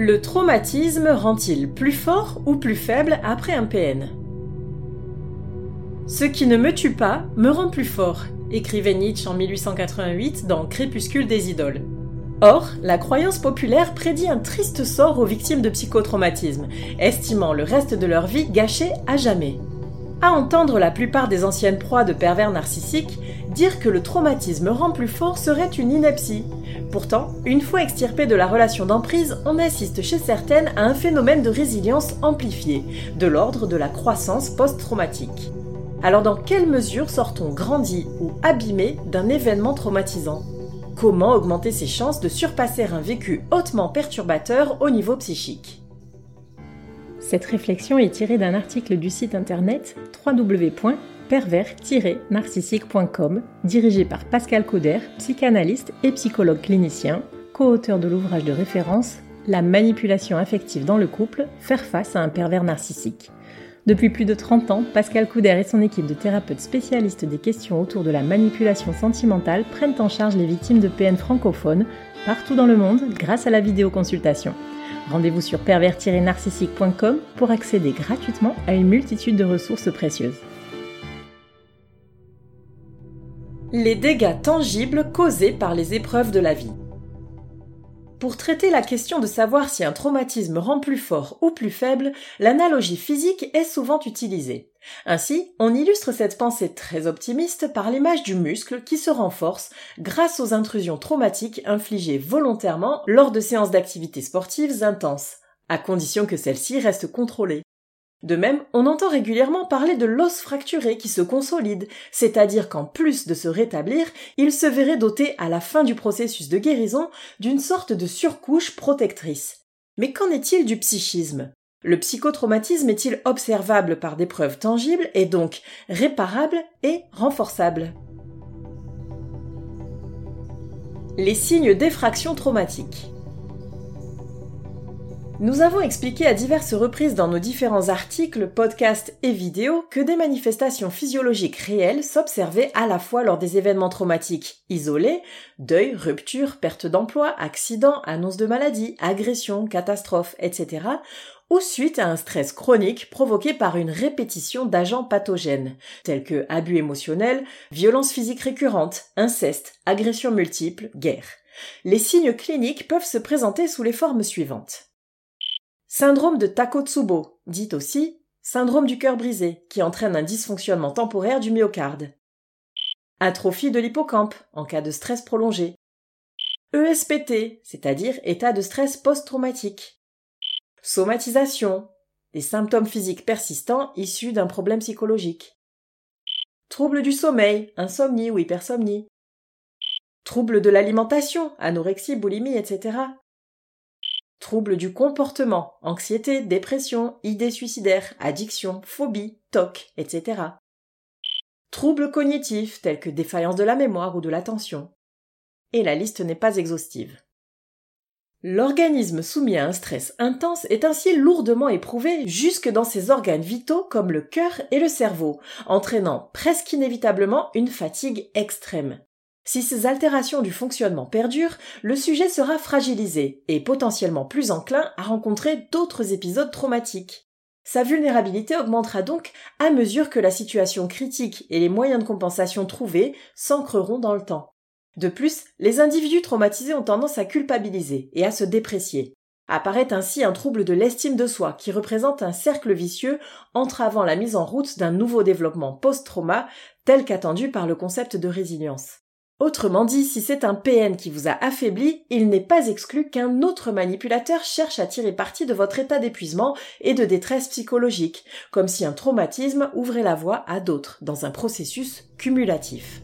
Le traumatisme rend-il plus fort ou plus faible après un PN Ce qui ne me tue pas me rend plus fort, écrivait Nietzsche en 1888 dans Crépuscule des idoles. Or, la croyance populaire prédit un triste sort aux victimes de psychotraumatisme, estimant le reste de leur vie gâché à jamais. À entendre la plupart des anciennes proies de pervers narcissiques, dire que le traumatisme rend plus fort serait une ineptie. Pourtant, une fois extirpé de la relation d'emprise, on assiste chez certaines à un phénomène de résilience amplifié, de l'ordre de la croissance post-traumatique. Alors dans quelle mesure sort-on grandi ou abîmé d'un événement traumatisant? Comment augmenter ses chances de surpasser un vécu hautement perturbateur au niveau psychique? Cette réflexion est tirée d'un article du site internet www.pervers-narcissique.com dirigé par Pascal Cauder, psychanalyste et psychologue clinicien, co-auteur de l'ouvrage de référence La manipulation affective dans le couple, faire face à un pervers narcissique. Depuis plus de 30 ans, Pascal Couder et son équipe de thérapeutes spécialistes des questions autour de la manipulation sentimentale prennent en charge les victimes de PN francophones partout dans le monde grâce à la vidéoconsultation. Rendez-vous sur pervers-narcissique.com pour accéder gratuitement à une multitude de ressources précieuses. Les dégâts tangibles causés par les épreuves de la vie. Pour traiter la question de savoir si un traumatisme rend plus fort ou plus faible, l'analogie physique est souvent utilisée. Ainsi, on illustre cette pensée très optimiste par l'image du muscle qui se renforce grâce aux intrusions traumatiques infligées volontairement lors de séances d'activités sportives intenses, à condition que celles-ci restent contrôlées. De même, on entend régulièrement parler de l'os fracturé qui se consolide, c'est-à-dire qu'en plus de se rétablir, il se verrait doté à la fin du processus de guérison d'une sorte de surcouche protectrice. Mais qu'en est-il du psychisme? Le psychotraumatisme est-il observable par des preuves tangibles et donc réparable et renforçable? Les signes d'effraction traumatique. Nous avons expliqué à diverses reprises dans nos différents articles, podcasts et vidéos que des manifestations physiologiques réelles s'observaient à la fois lors des événements traumatiques isolés, deuil, rupture, perte d'emploi, accident, annonce de maladie, agression, catastrophe, etc., ou suite à un stress chronique provoqué par une répétition d'agents pathogènes, tels que abus émotionnels, violences physiques récurrentes, inceste, agressions multiples, guerre. Les signes cliniques peuvent se présenter sous les formes suivantes. Syndrome de Takotsubo, dit aussi syndrome du cœur brisé, qui entraîne un dysfonctionnement temporaire du myocarde. Atrophie de l'hippocampe, en cas de stress prolongé. ESPT, c'est-à-dire état de stress post-traumatique. Somatisation, des symptômes physiques persistants issus d'un problème psychologique. Troubles du sommeil, insomnie ou hypersomnie. Troubles de l'alimentation, anorexie, boulimie, etc. Troubles du comportement, anxiété, dépression, idées suicidaires, addiction, phobie, TOC, etc. Troubles cognitifs tels que défaillance de la mémoire ou de l'attention. Et la liste n'est pas exhaustive. L'organisme soumis à un stress intense est ainsi lourdement éprouvé jusque dans ses organes vitaux comme le cœur et le cerveau, entraînant presque inévitablement une fatigue extrême. Si ces altérations du fonctionnement perdurent, le sujet sera fragilisé et potentiellement plus enclin à rencontrer d'autres épisodes traumatiques. Sa vulnérabilité augmentera donc à mesure que la situation critique et les moyens de compensation trouvés s'ancreront dans le temps. De plus, les individus traumatisés ont tendance à culpabiliser et à se déprécier. Apparaît ainsi un trouble de l'estime de soi qui représente un cercle vicieux entravant la mise en route d'un nouveau développement post-trauma tel qu'attendu par le concept de résilience. Autrement dit, si c'est un PN qui vous a affaibli, il n'est pas exclu qu'un autre manipulateur cherche à tirer parti de votre état d'épuisement et de détresse psychologique, comme si un traumatisme ouvrait la voie à d'autres, dans un processus cumulatif.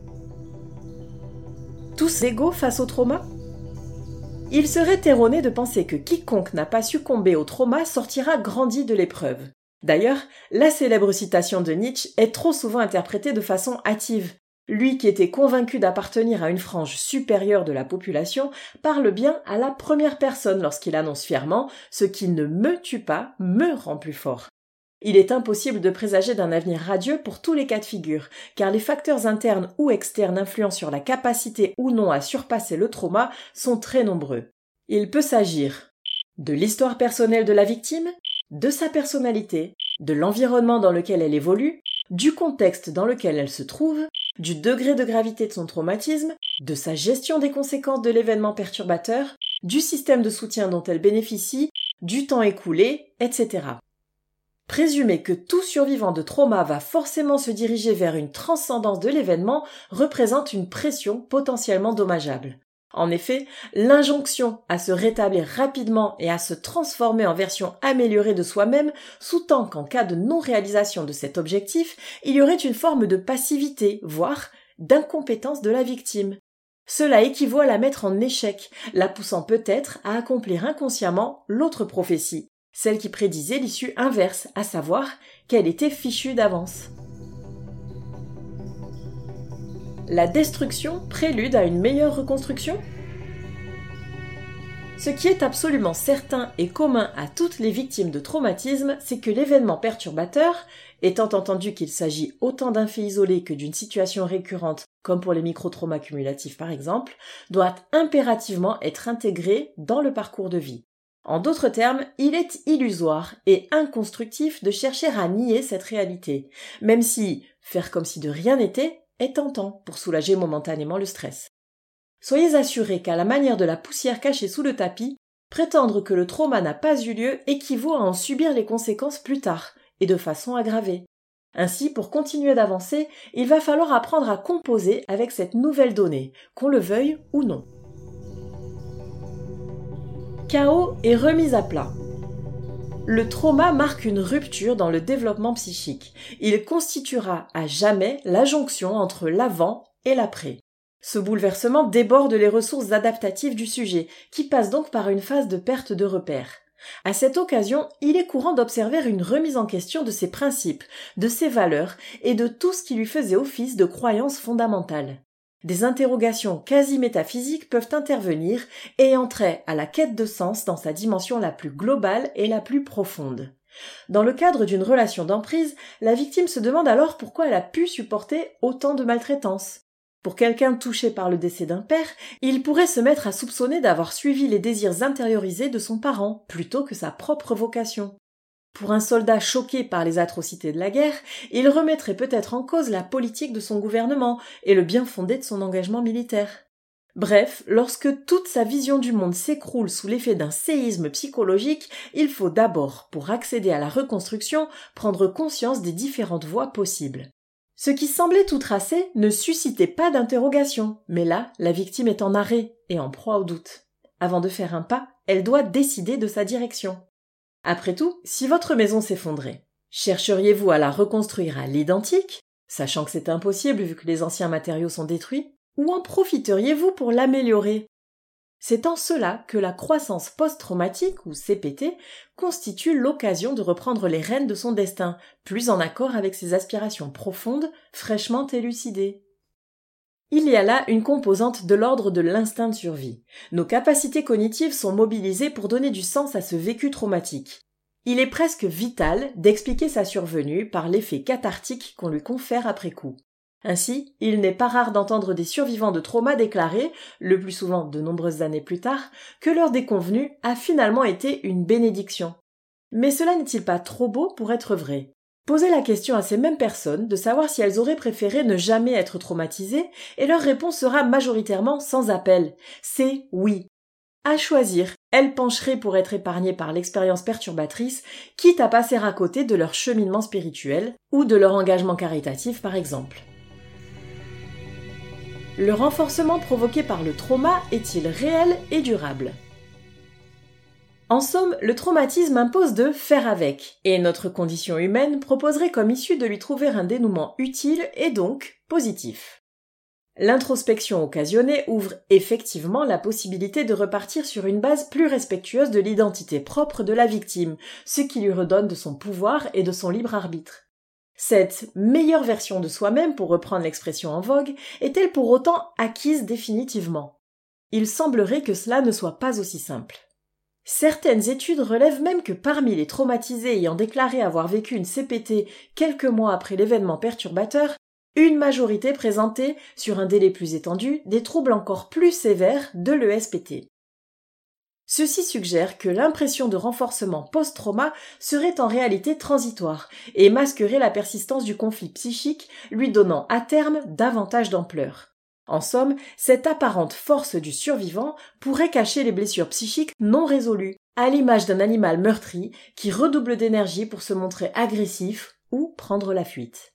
Tous égaux face au trauma? Il serait erroné de penser que quiconque n'a pas succombé au trauma sortira grandi de l'épreuve. D'ailleurs, la célèbre citation de Nietzsche est trop souvent interprétée de façon hâtive, lui qui était convaincu d'appartenir à une frange supérieure de la population parle bien à la première personne lorsqu'il annonce fièrement Ce qui ne me tue pas me rend plus fort. Il est impossible de présager d'un avenir radieux pour tous les cas de figure, car les facteurs internes ou externes influents sur la capacité ou non à surpasser le trauma sont très nombreux. Il peut s'agir de l'histoire personnelle de la victime, de sa personnalité, de l'environnement dans lequel elle évolue, du contexte dans lequel elle se trouve, du degré de gravité de son traumatisme, de sa gestion des conséquences de l'événement perturbateur, du système de soutien dont elle bénéficie, du temps écoulé, etc. Présumer que tout survivant de trauma va forcément se diriger vers une transcendance de l'événement représente une pression potentiellement dommageable. En effet, l'injonction à se rétablir rapidement et à se transformer en version améliorée de soi-même sous-tend qu'en cas de non-réalisation de cet objectif, il y aurait une forme de passivité, voire d'incompétence de la victime. Cela équivaut à la mettre en échec, la poussant peut-être à accomplir inconsciemment l'autre prophétie, celle qui prédisait l'issue inverse, à savoir qu'elle était fichue d'avance. La destruction prélude à une meilleure reconstruction Ce qui est absolument certain et commun à toutes les victimes de traumatisme, c'est que l'événement perturbateur, étant entendu qu'il s'agit autant d'un fait isolé que d'une situation récurrente, comme pour les micro-traumas cumulatifs par exemple, doit impérativement être intégré dans le parcours de vie. En d'autres termes, il est illusoire et inconstructif de chercher à nier cette réalité, même si faire comme si de rien n'était est tentant pour soulager momentanément le stress. Soyez assurés qu'à la manière de la poussière cachée sous le tapis, prétendre que le trauma n'a pas eu lieu équivaut à en subir les conséquences plus tard, et de façon aggravée. Ainsi, pour continuer d'avancer, il va falloir apprendre à composer avec cette nouvelle donnée, qu'on le veuille ou non. Chaos et remise à plat. Le trauma marque une rupture dans le développement psychique. Il constituera à jamais la jonction entre l'avant et l'après. Ce bouleversement déborde les ressources adaptatives du sujet, qui passe donc par une phase de perte de repères. À cette occasion, il est courant d'observer une remise en question de ses principes, de ses valeurs et de tout ce qui lui faisait office de croyance fondamentale des interrogations quasi métaphysiques peuvent intervenir et entrer à la quête de sens dans sa dimension la plus globale et la plus profonde. Dans le cadre d'une relation d'emprise, la victime se demande alors pourquoi elle a pu supporter autant de maltraitance. Pour quelqu'un touché par le décès d'un père, il pourrait se mettre à soupçonner d'avoir suivi les désirs intériorisés de son parent plutôt que sa propre vocation. Pour un soldat choqué par les atrocités de la guerre, il remettrait peut-être en cause la politique de son gouvernement et le bien fondé de son engagement militaire. Bref, lorsque toute sa vision du monde s'écroule sous l'effet d'un séisme psychologique, il faut d'abord, pour accéder à la reconstruction, prendre conscience des différentes voies possibles. Ce qui semblait tout tracé ne suscitait pas d'interrogation, mais là, la victime est en arrêt et en proie au doute. Avant de faire un pas, elle doit décider de sa direction. Après tout, si votre maison s'effondrait, chercheriez-vous à la reconstruire à l'identique, sachant que c'est impossible vu que les anciens matériaux sont détruits, ou en profiteriez-vous pour l'améliorer? C'est en cela que la croissance post-traumatique, ou CPT, constitue l'occasion de reprendre les rênes de son destin, plus en accord avec ses aspirations profondes, fraîchement élucidées. Il y a là une composante de l'ordre de l'instinct de survie. Nos capacités cognitives sont mobilisées pour donner du sens à ce vécu traumatique. Il est presque vital d'expliquer sa survenue par l'effet cathartique qu'on lui confère après coup. Ainsi, il n'est pas rare d'entendre des survivants de trauma déclarer, le plus souvent de nombreuses années plus tard, que leur déconvenu a finalement été une bénédiction. Mais cela n'est-il pas trop beau pour être vrai? Posez la question à ces mêmes personnes de savoir si elles auraient préféré ne jamais être traumatisées, et leur réponse sera majoritairement sans appel. C'est oui. À choisir, elles pencheraient pour être épargnées par l'expérience perturbatrice, quitte à passer à côté de leur cheminement spirituel ou de leur engagement caritatif par exemple. Le renforcement provoqué par le trauma est-il réel et durable? En somme, le traumatisme impose de faire avec, et notre condition humaine proposerait comme issue de lui trouver un dénouement utile et donc positif. L'introspection occasionnée ouvre effectivement la possibilité de repartir sur une base plus respectueuse de l'identité propre de la victime, ce qui lui redonne de son pouvoir et de son libre arbitre. Cette meilleure version de soi-même, pour reprendre l'expression en vogue, est-elle pour autant acquise définitivement? Il semblerait que cela ne soit pas aussi simple. Certaines études relèvent même que parmi les traumatisés ayant déclaré avoir vécu une CPT quelques mois après l'événement perturbateur, une majorité présentait, sur un délai plus étendu, des troubles encore plus sévères de l'ESPT. Ceci suggère que l'impression de renforcement post-trauma serait en réalité transitoire et masquerait la persistance du conflit psychique, lui donnant à terme davantage d'ampleur. En somme, cette apparente force du survivant pourrait cacher les blessures psychiques non résolues, à l'image d'un animal meurtri qui redouble d'énergie pour se montrer agressif ou prendre la fuite.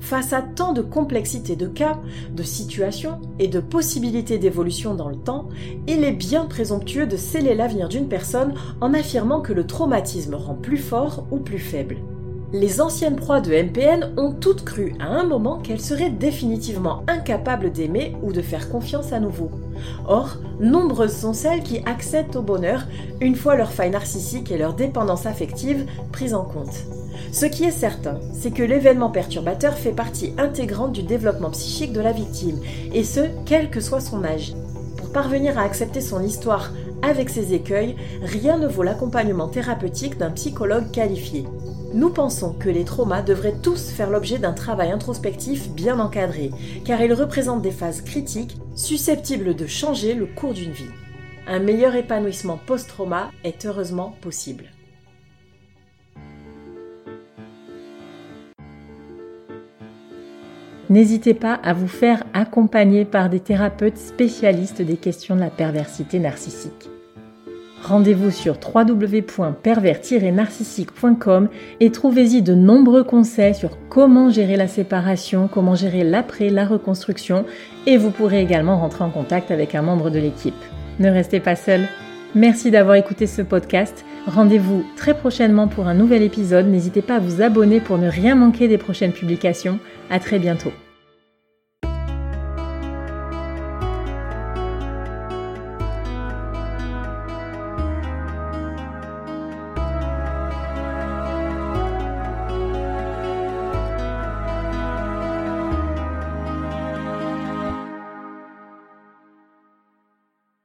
Face à tant de complexité de cas, de situations et de possibilités d'évolution dans le temps, il est bien présomptueux de sceller l'avenir d'une personne en affirmant que le traumatisme rend plus fort ou plus faible. Les anciennes proies de MPN ont toutes cru à un moment qu'elles seraient définitivement incapables d'aimer ou de faire confiance à nouveau. Or, nombreuses sont celles qui accèdent au bonheur une fois leur faille narcissique et leur dépendance affective prises en compte. Ce qui est certain, c'est que l'événement perturbateur fait partie intégrante du développement psychique de la victime, et ce, quel que soit son âge. Pour parvenir à accepter son histoire avec ses écueils, rien ne vaut l'accompagnement thérapeutique d'un psychologue qualifié. Nous pensons que les traumas devraient tous faire l'objet d'un travail introspectif bien encadré, car ils représentent des phases critiques susceptibles de changer le cours d'une vie. Un meilleur épanouissement post-trauma est heureusement possible. N'hésitez pas à vous faire accompagner par des thérapeutes spécialistes des questions de la perversité narcissique. Rendez-vous sur www.pervers-narcissique.com et trouvez-y de nombreux conseils sur comment gérer la séparation, comment gérer l'après, la reconstruction et vous pourrez également rentrer en contact avec un membre de l'équipe. Ne restez pas seul. Merci d'avoir écouté ce podcast. Rendez-vous très prochainement pour un nouvel épisode. N'hésitez pas à vous abonner pour ne rien manquer des prochaines publications. À très bientôt.